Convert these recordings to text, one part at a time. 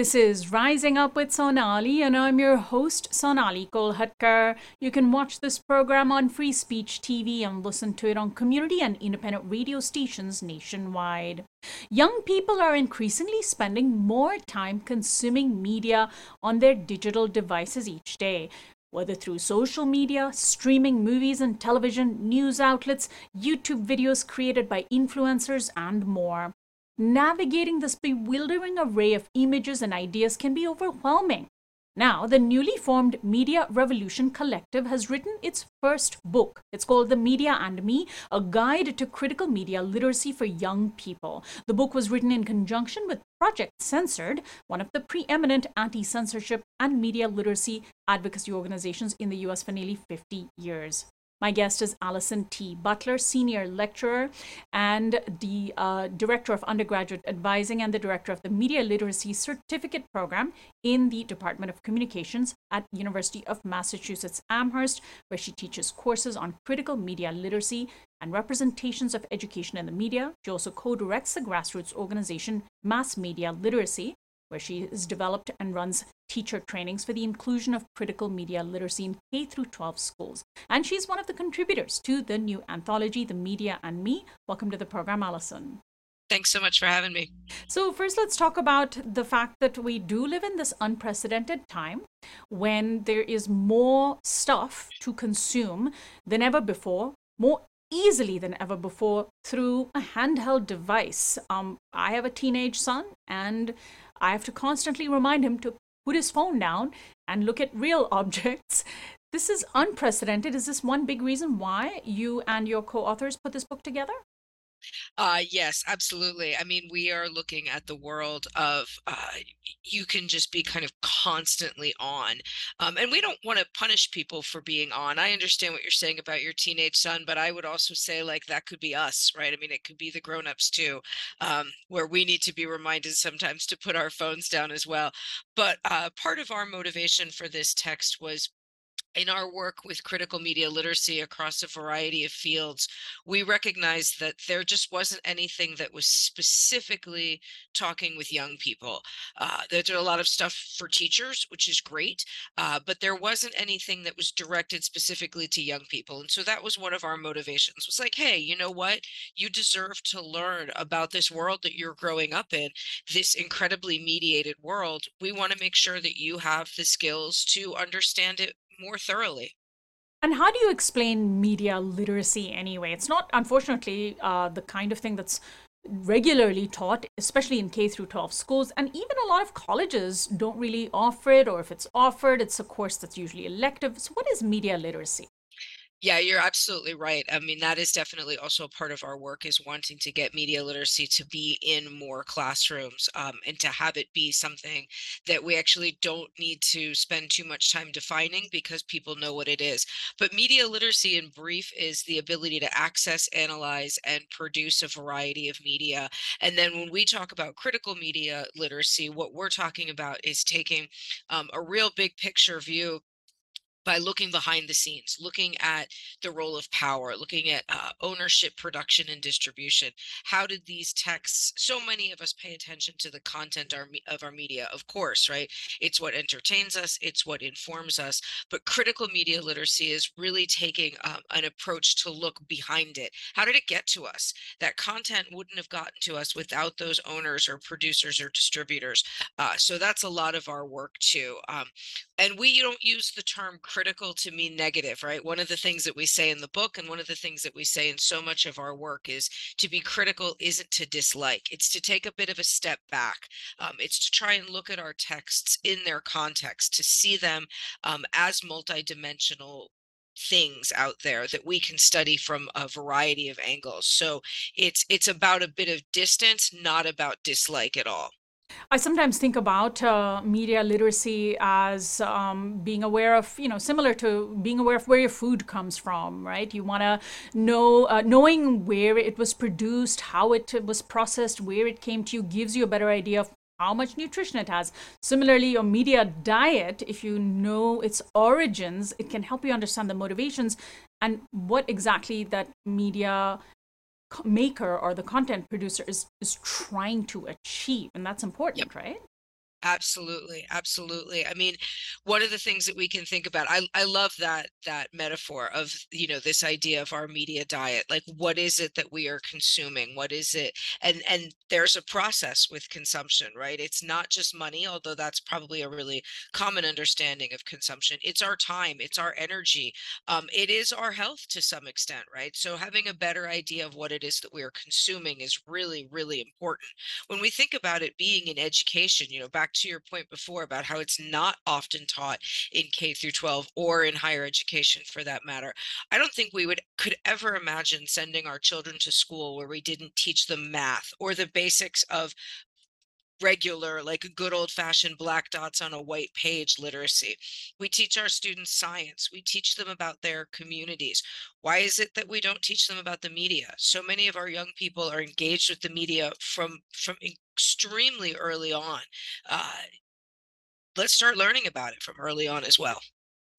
This is Rising Up with Sonali, and I'm your host, Sonali Kolhatkar. You can watch this program on Free Speech TV and listen to it on community and independent radio stations nationwide. Young people are increasingly spending more time consuming media on their digital devices each day. Whether through social media, streaming movies and television, news outlets, YouTube videos created by influencers, and more. Navigating this bewildering array of images and ideas can be overwhelming. Now, the newly formed Media Revolution Collective has written its first book. It's called The Media and Me A Guide to Critical Media Literacy for Young People. The book was written in conjunction with Project Censored, one of the preeminent anti censorship and media literacy advocacy organizations in the US for nearly 50 years. My guest is Allison T. Butler, Senior Lecturer and the uh, Director of Undergraduate Advising and the Director of the Media Literacy Certificate Program in the Department of Communications at University of Massachusetts Amherst, where she teaches courses on critical media literacy and representations of education in the media. She also co-directs the grassroots organization Mass Media Literacy, where she has developed and runs teacher trainings for the inclusion of critical media literacy in K through 12 schools. And she's one of the contributors to the new anthology, The Media and Me. Welcome to the program, Allison. Thanks so much for having me. So, first, let's talk about the fact that we do live in this unprecedented time when there is more stuff to consume than ever before, more easily than ever before through a handheld device. Um, I have a teenage son, and I have to constantly remind him to put his phone down and look at real objects. This is unprecedented. Is this one big reason why you and your co authors put this book together? Uh, yes, absolutely. I mean, we are looking at the world of uh, you can just be kind of constantly on. Um, and we don't want to punish people for being on. I understand what you're saying about your teenage son, but I would also say, like, that could be us, right? I mean, it could be the grown-ups too, um, where we need to be reminded sometimes to put our phones down as well. But uh, part of our motivation for this text was in our work with critical media literacy across a variety of fields, we recognized that there just wasn't anything that was specifically talking with young people. Uh, there's a lot of stuff for teachers, which is great, uh, but there wasn't anything that was directed specifically to young people. And so that was one of our motivations was like, hey, you know what? You deserve to learn about this world that you're growing up in, this incredibly mediated world. We want to make sure that you have the skills to understand it more thoroughly. And how do you explain media literacy anyway? It's not, unfortunately, uh, the kind of thing that's regularly taught, especially in K through 12 schools, and even a lot of colleges don't really offer it, or if it's offered, it's a course that's usually elective. So, what is media literacy? Yeah, you're absolutely right. I mean, that is definitely also a part of our work is wanting to get media literacy to be in more classrooms um, and to have it be something that we actually don't need to spend too much time defining because people know what it is. But media literacy in brief is the ability to access, analyze, and produce a variety of media. And then when we talk about critical media literacy, what we're talking about is taking um, a real big picture view by looking behind the scenes, looking at the role of power, looking at uh, ownership, production, and distribution. How did these texts? So many of us pay attention to the content our, of our media, of course, right? It's what entertains us, it's what informs us. But critical media literacy is really taking um, an approach to look behind it. How did it get to us? That content wouldn't have gotten to us without those owners or producers or distributors. Uh, so that's a lot of our work too. Um, and we don't use the term critical to mean negative, right? One of the things that we say in the book and one of the things that we say in so much of our work is to be critical isn't to dislike, it's to take a bit of a step back. Um, it's to try and look at our texts in their context, to see them um, as multidimensional things out there that we can study from a variety of angles so it's it's about a bit of distance not about dislike at all I sometimes think about uh, media literacy as um, being aware of, you know, similar to being aware of where your food comes from, right? You want to know, uh, knowing where it was produced, how it was processed, where it came to you, gives you a better idea of how much nutrition it has. Similarly, your media diet, if you know its origins, it can help you understand the motivations and what exactly that media maker or the content producer is is trying to achieve and that's important yep. right Absolutely, absolutely. I mean, one of the things that we can think about, I I love that that metaphor of, you know, this idea of our media diet. Like, what is it that we are consuming? What is it? And and there's a process with consumption, right? It's not just money, although that's probably a really common understanding of consumption. It's our time, it's our energy, um, it is our health to some extent, right? So having a better idea of what it is that we are consuming is really, really important. When we think about it being in education, you know, back to your point before about how it's not often taught in K through 12 or in higher education for that matter. I don't think we would could ever imagine sending our children to school where we didn't teach them math or the basics of regular, like a good old fashioned black dots on a white page literacy. We teach our students science. We teach them about their communities. Why is it that we don't teach them about the media? So many of our young people are engaged with the media from from extremely early on. Uh, let's start learning about it from early on as well.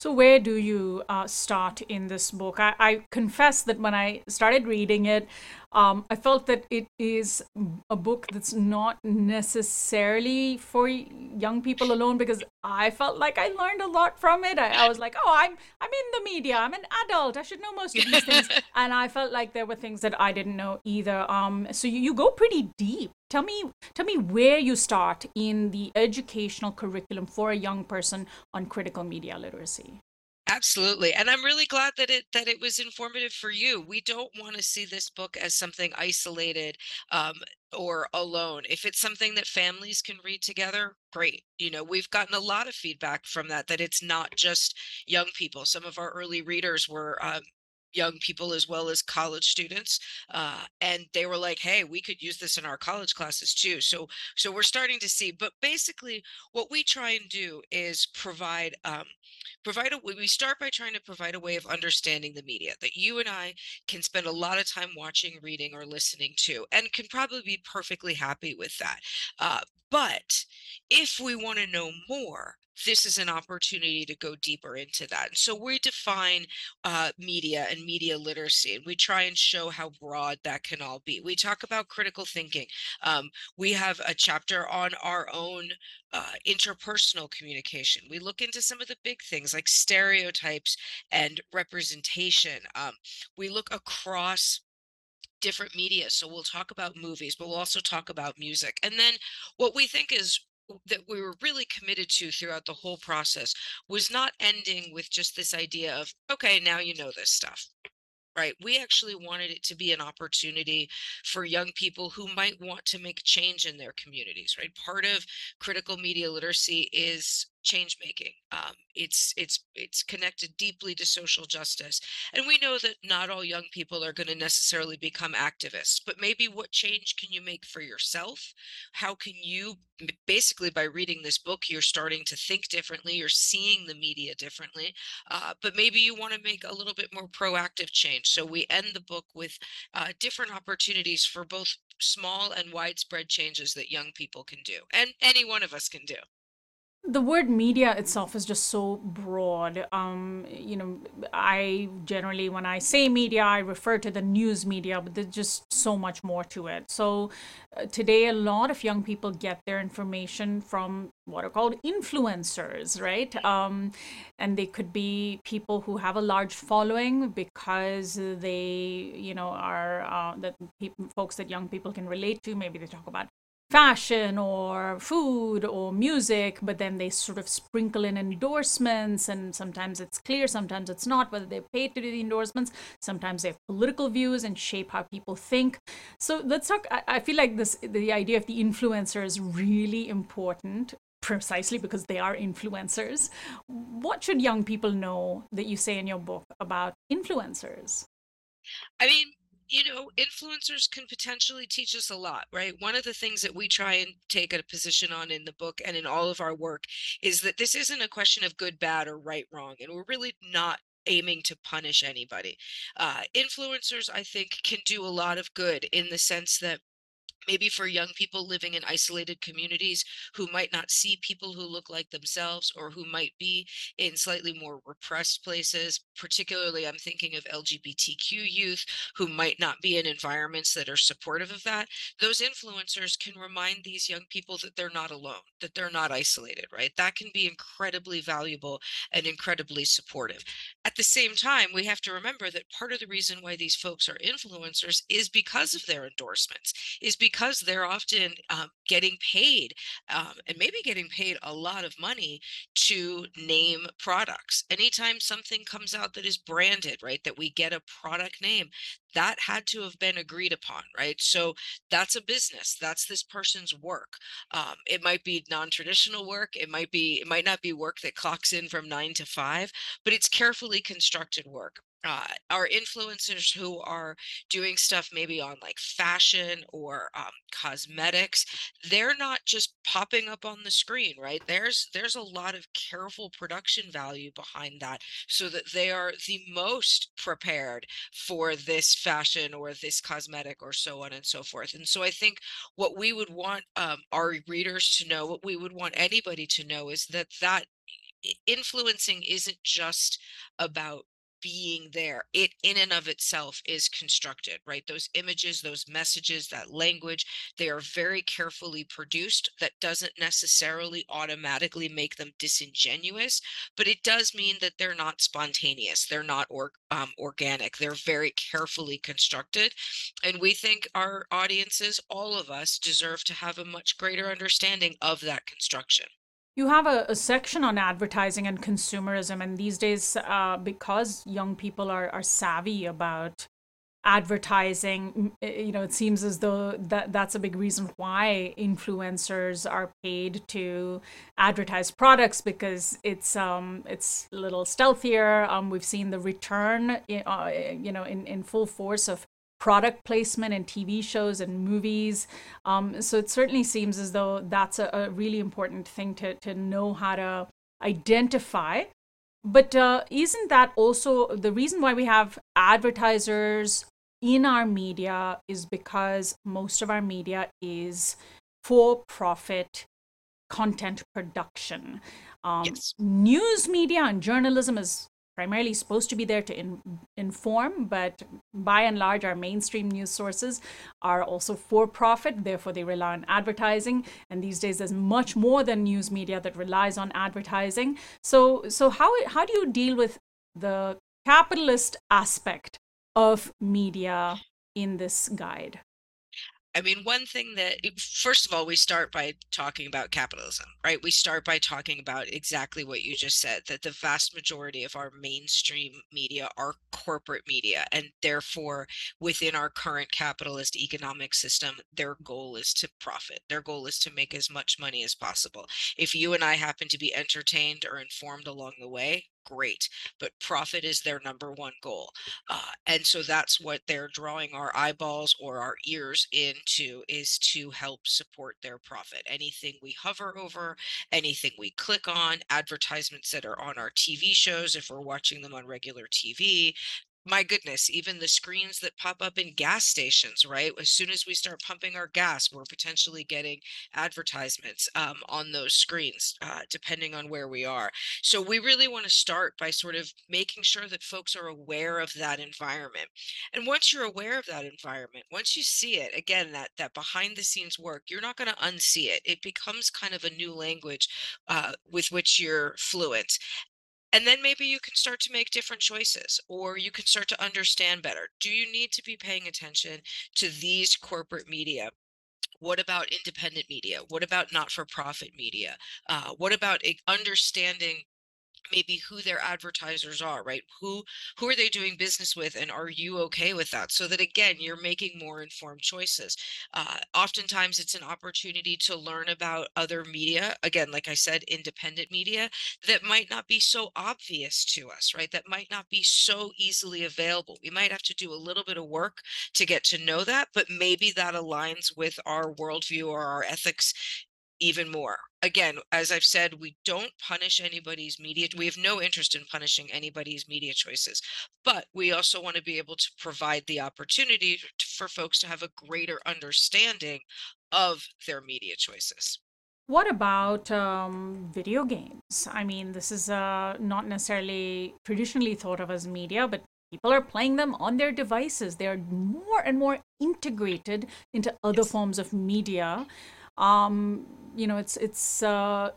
So, where do you uh, start in this book? I, I, confess that when I started reading it, um, I felt that it is a book that's not necessarily for young people alone because I felt like I learned a lot from it. I, I was like, oh, I'm I'm in the media. I'm an adult. I should know most of these things. and I felt like there were things that I didn't know either. Um, so you, you go pretty deep. Tell me tell me where you start in the educational curriculum for a young person on critical media literacy. Absolutely. And I'm really glad that it that it was informative for you. We don't want to see this book as something isolated um, or alone. If it's something that families can read together, great. You know, we've gotten a lot of feedback from that that it's not just young people. Some of our early readers were um, young people as well as college students uh, and they were like hey we could use this in our college classes too. So so we're starting to see but basically what we try and do is provide um, provide a we start by trying to provide a way of understanding the media that you and i can spend a lot of time watching reading or listening to and can probably be perfectly happy with that uh, but if we want to know more this is an opportunity to go deeper into that. And so we define uh, media and media literacy, and we try and show how broad that can all be. We talk about critical thinking. Um, we have a chapter on our own uh, interpersonal communication. We look into some of the big things like stereotypes and representation. Um, we look across different media. So we'll talk about movies, but we'll also talk about music. And then what we think is that we were really committed to throughout the whole process was not ending with just this idea of okay now you know this stuff right? We actually wanted it to be an opportunity for young people who might want to make change in their communities right? Part of critical media literacy is change making. Um, it's it's it's connected deeply to social justice, and we know that not all young people are going to necessarily become activists. But maybe what change can you make for yourself? How can you basically by reading this book, you're starting to think differently. You're seeing the media differently, uh, but maybe you want to make a little bit more proactive change. So we end the book with uh, different opportunities for both small and widespread changes that young people can do, and any one of us can do the word media itself is just so broad. Um, you know, I generally, when I say media, I refer to the news media, but there's just so much more to it. So uh, today, a lot of young people get their information from what are called influencers, right? Um, and they could be people who have a large following because they, you know, are uh, people, folks that young people can relate to. Maybe they talk about fashion or food or music, but then they sort of sprinkle in endorsements, and sometimes it's clear, sometimes it's not, whether they're paid to do the endorsements. Sometimes they have political views and shape how people think. So let's talk. I, I feel like this the idea of the influencer is really important precisely because they are influencers. What should young people know that you say in your book about influencers? I mean, you know, influencers can potentially teach us a lot, right? One of the things that we try and take a position on in the book and in all of our work is that this isn't a question of good, bad, or right, wrong. And we're really not aiming to punish anybody. Uh, influencers, I think, can do a lot of good in the sense that maybe for young people living in isolated communities who might not see people who look like themselves or who might be in slightly more repressed places particularly i'm thinking of lgbtq youth who might not be in environments that are supportive of that those influencers can remind these young people that they're not alone that they're not isolated right? That can be incredibly valuable and incredibly supportive at the same time we have to remember that part of the reason why these folks are influencers is because of their endorsements is because they're often um, getting paid um, and maybe getting paid a lot of money to name products. Anytime something comes out that is branded, right, that we get a product name, that had to have been agreed upon, right? So that's a business. That's this person's work. Um, it might be non-traditional work. It might be. It might not be work that clocks in from nine to five, but it's carefully constructed work uh, influencers who are doing stuff maybe on like fashion or um, cosmetics they're not just popping up on the screen right? There's there's a lot of careful production value behind that so that they are the most prepared for this fashion or this cosmetic or so on and so forth. And so i think what we would want um, our readers to know what we would want anybody to know is that that influencing isn't just about being there it in and of itself is constructed right? Those images those messages that language they are very carefully produced that doesn't necessarily automatically make them disingenuous but it does mean that they're not spontaneous they're not or, um, organic they're very carefully constructed and we think our audiences all of us deserve to have a much greater understanding of that construction you have a, a, section on advertising and consumerism, and these days, uh, because young people are, are savvy about advertising, you know, it seems as though that that's a big reason why influencers are paid to advertise products because it's um it's a little stealthier. Um, we've seen the return, uh, you know, in in full force of product placement in TV shows and movies. Um, so it certainly seems as though that's a, a, really important thing to, to know how to identify. But uh, isn't that also the reason why we have advertisers in our media is because most of our media is for profit content production. Um, yes. News media and journalism is primarily supposed to be there to in, inform, but by and large, our mainstream news sources are also for profit. Therefore, they rely on advertising. And these days, there's much more than news media that relies on advertising. So, so how how do you deal with the capitalist aspect of media in this guide? I mean, one thing that, first of all, we start by talking about capitalism, right? We start by talking about exactly what you just said that the vast majority of our mainstream media are corporate media. And therefore, within our current capitalist economic system, their goal is to profit. Their goal is to make as much money as possible. If you and I happen to be entertained or informed along the way, great but profit is their number one goal uh, and so that's what they're drawing our eyeballs or our ears into is to help support their profit. Anything we hover over anything we click on advertisements that are on our tv shows if we're watching them on regular tv my goodness, even the screens that pop up in gas stations, right? As soon as we start pumping our gas, we're potentially getting advertisements um, on those screens, uh, depending on where we are. So we really want to start by sort of making sure that folks are aware of that environment. And once you're aware of that environment, once you see it, again, that that behind the scenes work, you're not going to unsee it. It becomes kind of a new language uh, with which you're fluent and then maybe you can start to make different choices or you can start to understand better. Do you need to be paying attention to these corporate media? What about independent media? What about not for profit media? Uh, what about understanding maybe who their advertisers are right? Who who are they doing business with and are you okay with that? So that again you're making more informed choices. Uh, oftentimes it's an opportunity to learn about other media again like i said independent media that might not be so obvious to us right? That might not be so easily available. We might have to do a little bit of work to get to know that but maybe that aligns with our worldview or our ethics even more. Again, as I've said, we don't punish anybody's media. We have no interest in punishing anybody's media choices, but we also want to be able to provide the opportunity for folks to have a greater understanding of their media choices. What about um, video games? I mean, this is uh, not necessarily traditionally thought of as media, but people are playing them on their devices. They're more and more integrated into other yes. forms of media. Um, you know, it's it's uh,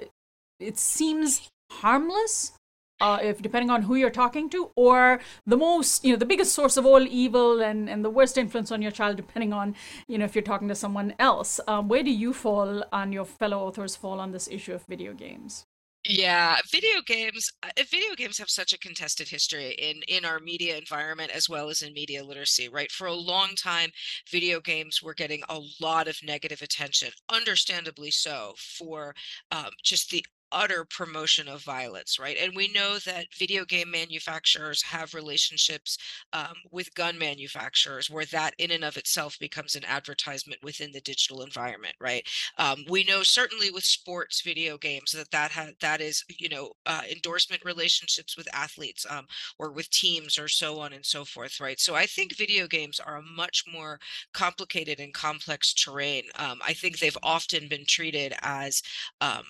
it seems harmless, uh, if depending on who you're talking to, or the most, you know, the biggest source of all evil and, and the worst influence on your child, depending on, you know, if you're talking to someone else. Um, where do you fall and your fellow authors fall on this issue of video games? Yeah, video games. Uh, video games have such a contested history in in our media environment as well as in media literacy. Right, for a long time, video games were getting a lot of negative attention, understandably so, for um, just the utter promotion of violence, right? And we know that video game manufacturers have relationships um, with gun manufacturers, where that in and of itself becomes an advertisement within the digital environment, right? Um, we know certainly with sports video games that that ha- that is you know uh, endorsement relationships with athletes um, or with teams or so on and so forth, right? So I think video games are a much more complicated and complex terrain. Um, I think they've often been treated as um,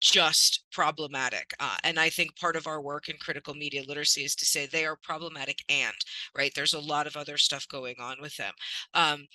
just problematic. Uh, and I think part of our work in critical media literacy is to say they are problematic and, right? There's a lot of other stuff going on with them. Um,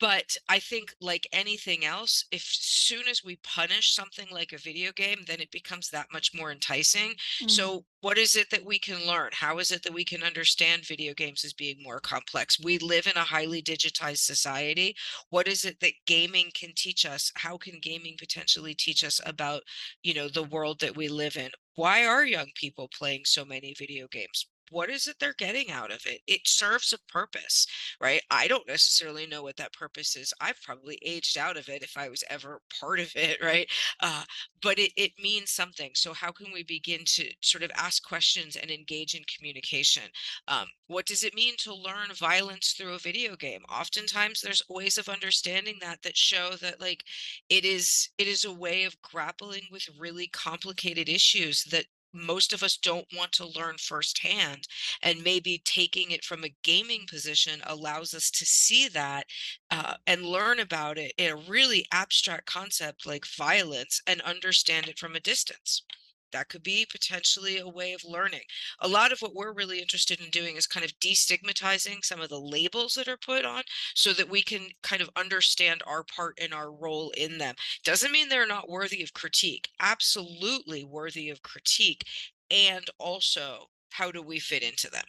but I think like anything else, if soon as we punish something like a video game, then it becomes that much more enticing. Mm. So what is it that we can learn? How is it that we can understand video games as being more complex? We live in a highly digitized society. What is it that gaming can teach us? How can gaming potentially teach us about, you know, the world that we live in? Why are young people playing so many video games? What is it they're getting out of it? It serves a purpose, right? I don't necessarily know what that purpose is. I've probably aged out of it if I was ever part of it, right? Uh, but it, it means something. So, how can we begin to sort of ask questions and engage in communication? Um, what does it mean to learn violence through a video game? Oftentimes, there's ways of understanding that that show that, like, it is it is a way of grappling with really complicated issues that most of us don't want to learn firsthand and maybe taking it from a gaming position allows us to see that uh, and learn about it in a really abstract concept like violence and understand it from a distance that could be potentially a way of learning. A lot of what we're really interested in doing is kind of destigmatizing some of the labels that are put on so that we can kind of understand our part and our role in them. Doesn't mean they're not worthy of critique, absolutely worthy of critique. And also, how do we fit into them?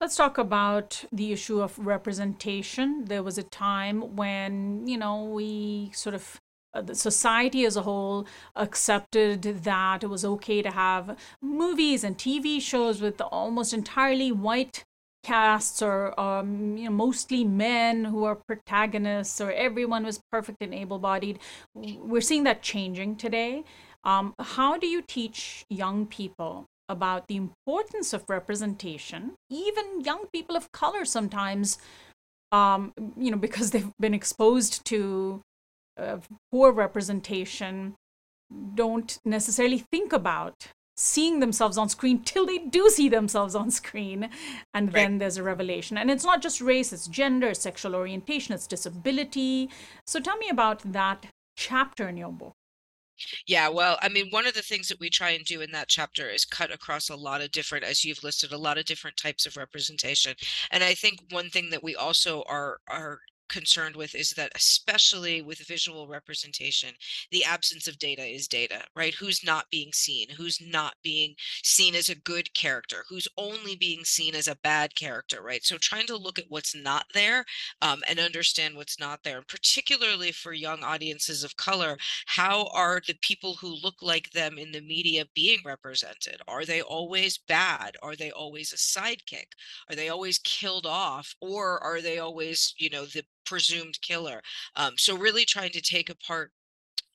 Let's talk about the issue of representation. There was a time when, you know, we sort of the society as a whole accepted that it was okay to have movies and TV shows with almost entirely white casts or um, you know, mostly men who are protagonists or everyone was perfect and able-bodied. We're seeing that changing today. Um, how do you teach young people about the importance of representation, even young people of color sometimes, um, you know, because they've been exposed to of poor representation don't necessarily think about seeing themselves on screen till they do see themselves on screen and right. then there's a revelation and it's not just race it's gender sexual orientation it's disability so tell me about that chapter in your book yeah, well, I mean, one of the things that we try and do in that chapter is cut across a lot of different, as you've listed, a lot of different types of representation. And I think one thing that we also are are concerned with is that especially with visual representation the absence of data is data right? Who's not being seen? Who's not being seen as a good character? Who's only being seen as a bad character right? So trying to look at what's not there um, and understand what's not there and particularly for young audiences of color how are the people who look like them in the media being represented? Are they always bad? Are they always a sidekick? Are they always killed off? Or are they always you know the presumed killer. Um, so really trying to take apart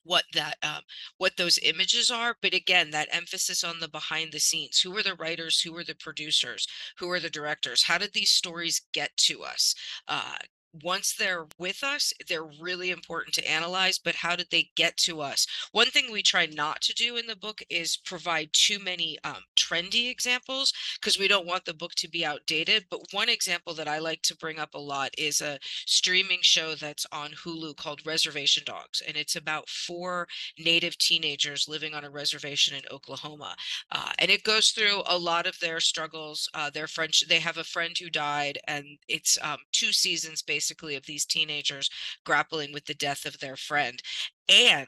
what that um, what those images are but again that emphasis on the behind the scenes who are the writers who are the producers who are the directors how did these stories get to us uh, once they're with us, they're really important to analyze, but how did they get to us? One thing we try not to do in the book is provide too many um, trendy examples because we don't want the book to be outdated. But one example that I like to bring up a lot is a streaming show that's on Hulu called Reservation Dogs, and it's about four native teenagers living on a reservation in Oklahoma. Uh, and it goes through a lot of their struggles. Uh, their friend, they have a friend who died, and it's um, two seasons based basically of these teenagers grappling with the death of their friend. And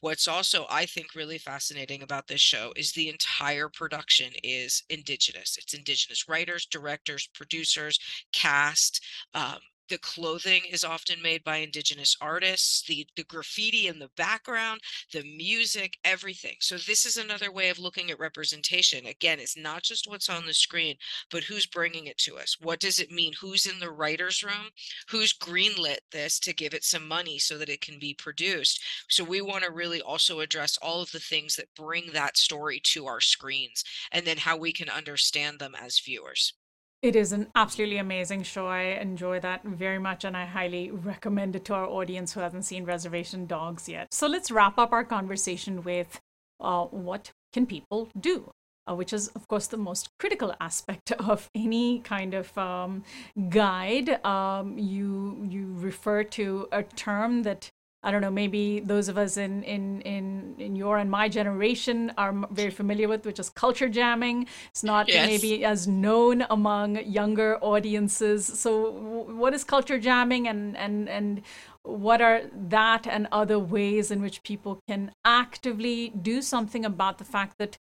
what's also i think really fascinating about this show is the entire production is indigenous it's indigenous writers directors producers cast um, the clothing is often made by indigenous artists the the graffiti in the background the music everything. So this is another way of looking at representation. Again it's not just what's on the screen but who's bringing it to us. What does it mean? Who's in the writers room? Who's greenlit this to give it some money so that it can be produced? So we want to really also address all of the things that bring that story to our screens and then how we can understand them as viewers it is an absolutely amazing show. I enjoy that very much, and I highly recommend it to our audience who hasn't seen Reservation Dogs yet. So let's wrap up our conversation with uh, what can people do? Uh, which is, of course, the most critical aspect of any kind of um, guide. Um, you you refer to a term that I don't know, maybe those of us in, in, in, in your and my generation are very familiar with, which is culture jamming. It's not yes. maybe as known among younger audiences. So, what is culture jamming, and, and, and what are that and other ways in which people can actively do something about the fact that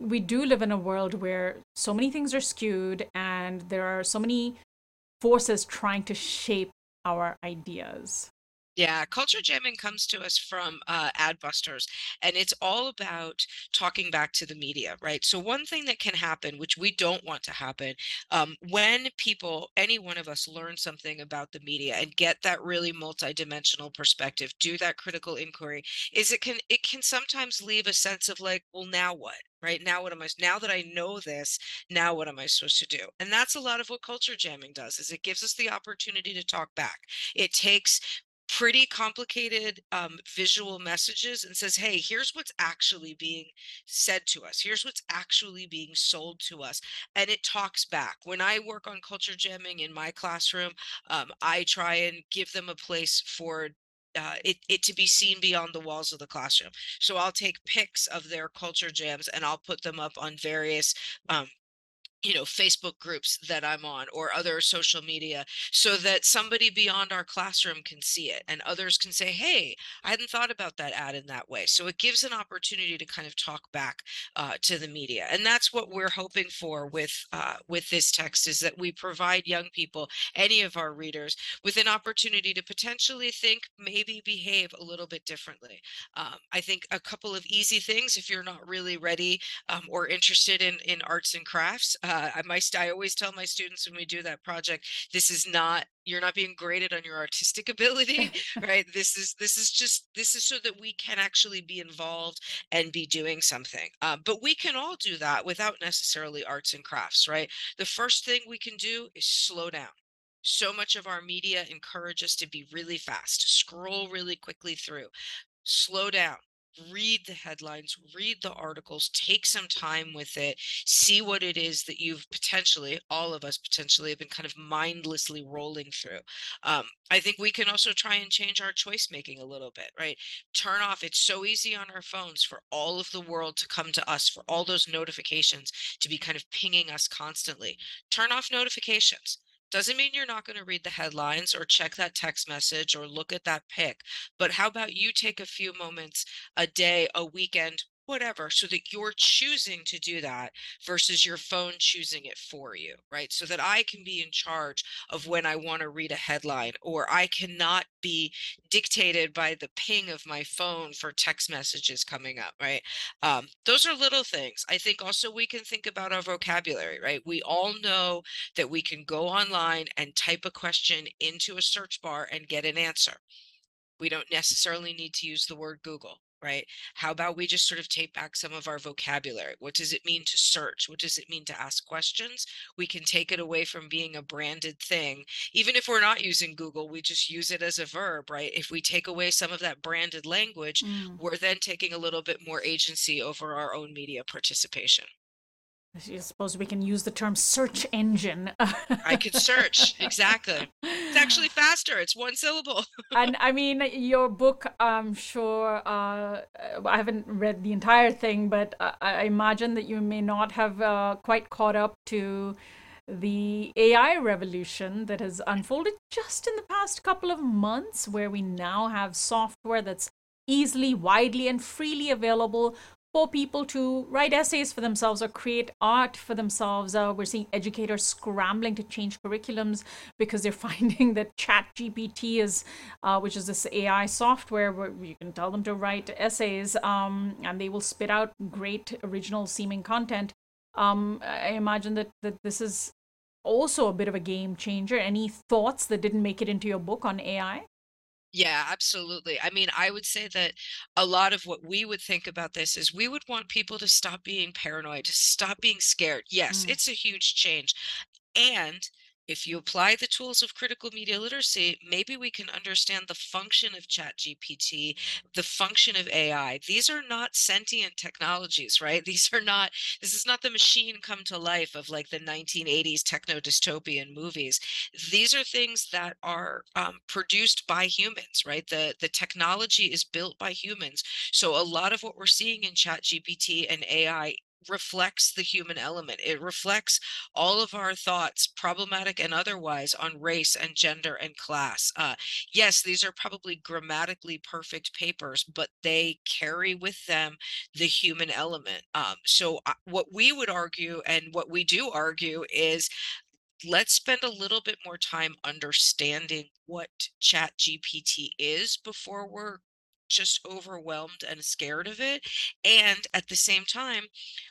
we do live in a world where so many things are skewed and there are so many forces trying to shape our ideas? Yeah, culture jamming comes to us from uh, Adbusters, and it's all about talking back to the media, right? So, one thing that can happen, which we don't want to happen, um, when people, any one of us, learn something about the media and get that really multidimensional perspective, do that critical inquiry, is it can it can sometimes leave a sense of like, well, now what? right now what am i now that i know this now what am i supposed to do and that's a lot of what culture jamming does is it gives us the opportunity to talk back it takes pretty complicated um, visual messages and says, hey, here's what's actually being said to us. Here's what's actually being sold to us. And it talks back. When I work on culture jamming in my classroom, um, I try and give them a place for uh, it, it to be seen beyond the walls of the classroom. So I'll take pics of their culture jams and I'll put them up on various um, you know facebook groups that i'm on or other social media so that somebody beyond our classroom can see it and others can say hey i hadn't thought about that ad in that way. So it gives an opportunity to kind of talk back uh, to the media and that's what we're hoping for with uh, with this text is that we provide young people any of our readers with an opportunity to potentially think maybe behave a little bit differently. Um, i think a couple of easy things if you're not really ready um, or interested in in arts and crafts uh, I, my, I always tell my students when we do that project, this is not you're not being graded on your artistic ability right? This is this is just this is so that we can actually be involved and be doing something. Uh, but we can all do that without necessarily arts and crafts right? The first thing we can do is slow down. So much of our media encourage us to be really fast scroll really quickly through. Slow down read the headlines, read the articles, take some time with it, see what it is that you've potentially, all of us potentially, have been kind of mindlessly rolling through. Um, I think we can also try and change our choice making a little bit, right? Turn off, it's so easy on our phones for all of the world to come to us, for all those notifications to be kind of pinging us constantly. Turn off notifications doesn't mean you're not going to read the headlines or check that text message or look at that pic. But how about you take a few moments a day, a weekend, whatever, so that you're choosing to do that versus your phone choosing it for you, right? So that I can be in charge of when I want to read a headline, or I cannot be dictated by the ping of my phone for text messages coming up, right? Um, those are little things. I think also we can think about our vocabulary, right? We all know that we can go online and type a question into a search bar and get an answer. We don't necessarily need to use the word Google right? How about we just sort of take back some of our vocabulary? What does it mean to search? What does it mean to ask questions? We can take it away from being a branded thing. Even if we're not using Google, we just use it as a verb, right? If we take away some of that branded language, mm. we're then taking a little bit more agency over our own media participation. I suppose we can use the term search engine. I could search, exactly. It's actually faster, it's one syllable. and I mean, your book, I'm sure, uh, I haven't read the entire thing, but I imagine that you may not have uh, quite caught up to the AI revolution that has unfolded just in the past couple of months, where we now have software that's easily, widely, and freely available for people to write essays for themselves or create art for themselves. Uh, we're seeing educators scrambling to change curriculums because they're finding that Chat GPT is, uh, which is this AI software where you can tell them to write essays um, and they will spit out great original seeming content. Um, I imagine that, that this is also a bit of a game changer. Any thoughts that didn't make it into your book on AI? Yeah, absolutely. I mean, I would say that a lot of what we would think about this is we would want people to stop being paranoid, to stop being scared. Yes, Mm. it's a huge change. And if you apply the tools of critical media literacy, maybe we can understand the function of ChatGPT, the function of AI. These are not sentient technologies, right? These are not, this is not the machine come to life of like the 1980s techno dystopian movies. These are things that are um, produced by humans, right? The, the technology is built by humans. So a lot of what we're seeing in ChatGPT and AI reflects the human element. It reflects all of our thoughts, problematic and otherwise, on race and gender and class. Uh, yes, these are probably grammatically perfect papers, but they carry with them the human element. Um, so, uh, what we would argue and what we do argue is let's spend a little bit more time understanding what chat gpt is before we're just overwhelmed and scared of it. And at the same time,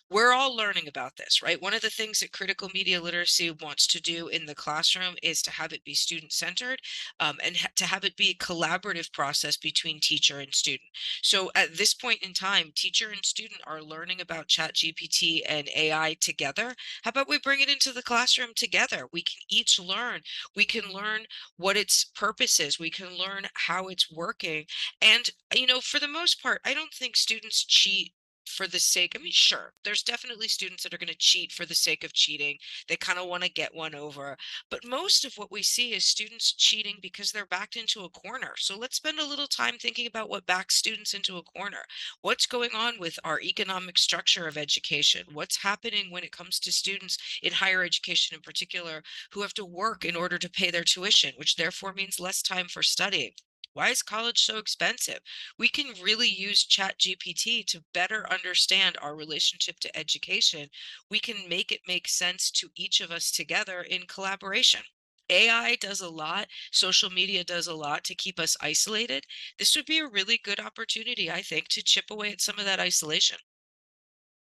we're all learning about this, right? One of the things that critical media literacy wants to do in the classroom is to have it be student centered um, and ha- to have it be a collaborative process between teacher and student. So at this point in time, teacher and student are learning about Chat GPT and AI together. How about we bring it into the classroom together? We can each learn. We can learn what its purpose is. We can learn how it's working. And, you know, for the most part, I don't think students cheat for the sake i mean sure there's definitely students that are going to cheat for the sake of cheating they kind of want to get one over but most of what we see is students cheating because they're backed into a corner so let's spend a little time thinking about what backs students into a corner. What's going on with our economic structure of education? What's happening when it comes to students in higher education in particular who have to work in order to pay their tuition which therefore means less time for studying why is college so expensive? We can really use Chat GPT to better understand our relationship to education. We can make it make sense to each of us together in collaboration. AI does a lot, social media does a lot to keep us isolated. This would be a really good opportunity, I think, to chip away at some of that isolation.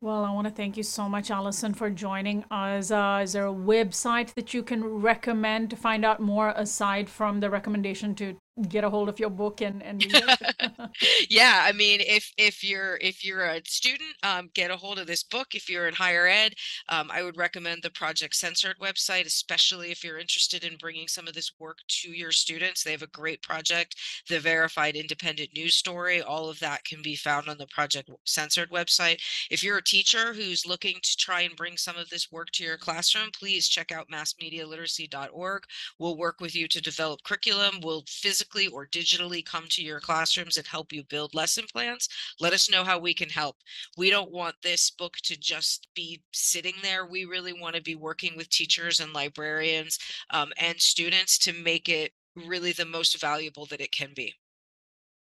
Well, I want to thank you so much, Allison, for joining us. Uh, is there a website that you can recommend to find out more aside from the recommendation to get a hold of your book and and yeah i mean if if you're if you're a student um, get a hold of this book. If you're in higher ed um, i would recommend the project censored website especially if you're interested in bringing some of this work to your students. They have a great project the verified independent news story. All of that can be found on the project censored website. If you're a teacher who's looking to try and bring some of this work to your classroom please check out massmedialiteracy.org we'll work with you to develop curriculum. We'll physically physically or digitally come to your classrooms and help you build lesson plans, let us know how we can help. We don't want this book to just be sitting there. We really want to be working with teachers and librarians um, and students to make it really the most valuable that it can be.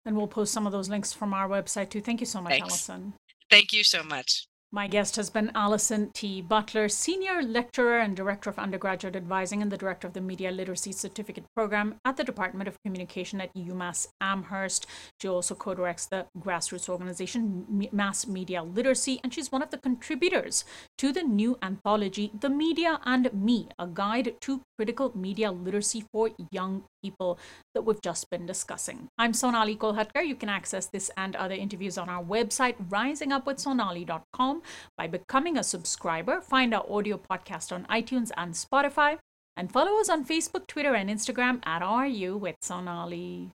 And we'll post some of those links from our website too. Thank you so much, Thanks. Allison. Thank you so much. My guest has been Allison T. Butler, Senior Lecturer and Director of Undergraduate Advising and the Director of the Media Literacy Certificate Program at the Department of Communication at UMass Amherst. She also co directs the grassroots organization Mass Media Literacy, and she's one of the contributors to the new anthology, The Media and Me, a guide to critical media literacy for young people that we've just been discussing. I'm Sonali Kolhatkar. You can access this and other interviews on our website, risingupwithsonali.com, by becoming a subscriber. Find our audio podcast on iTunes and Spotify. And follow us on Facebook, Twitter, and Instagram at RU with Sonali.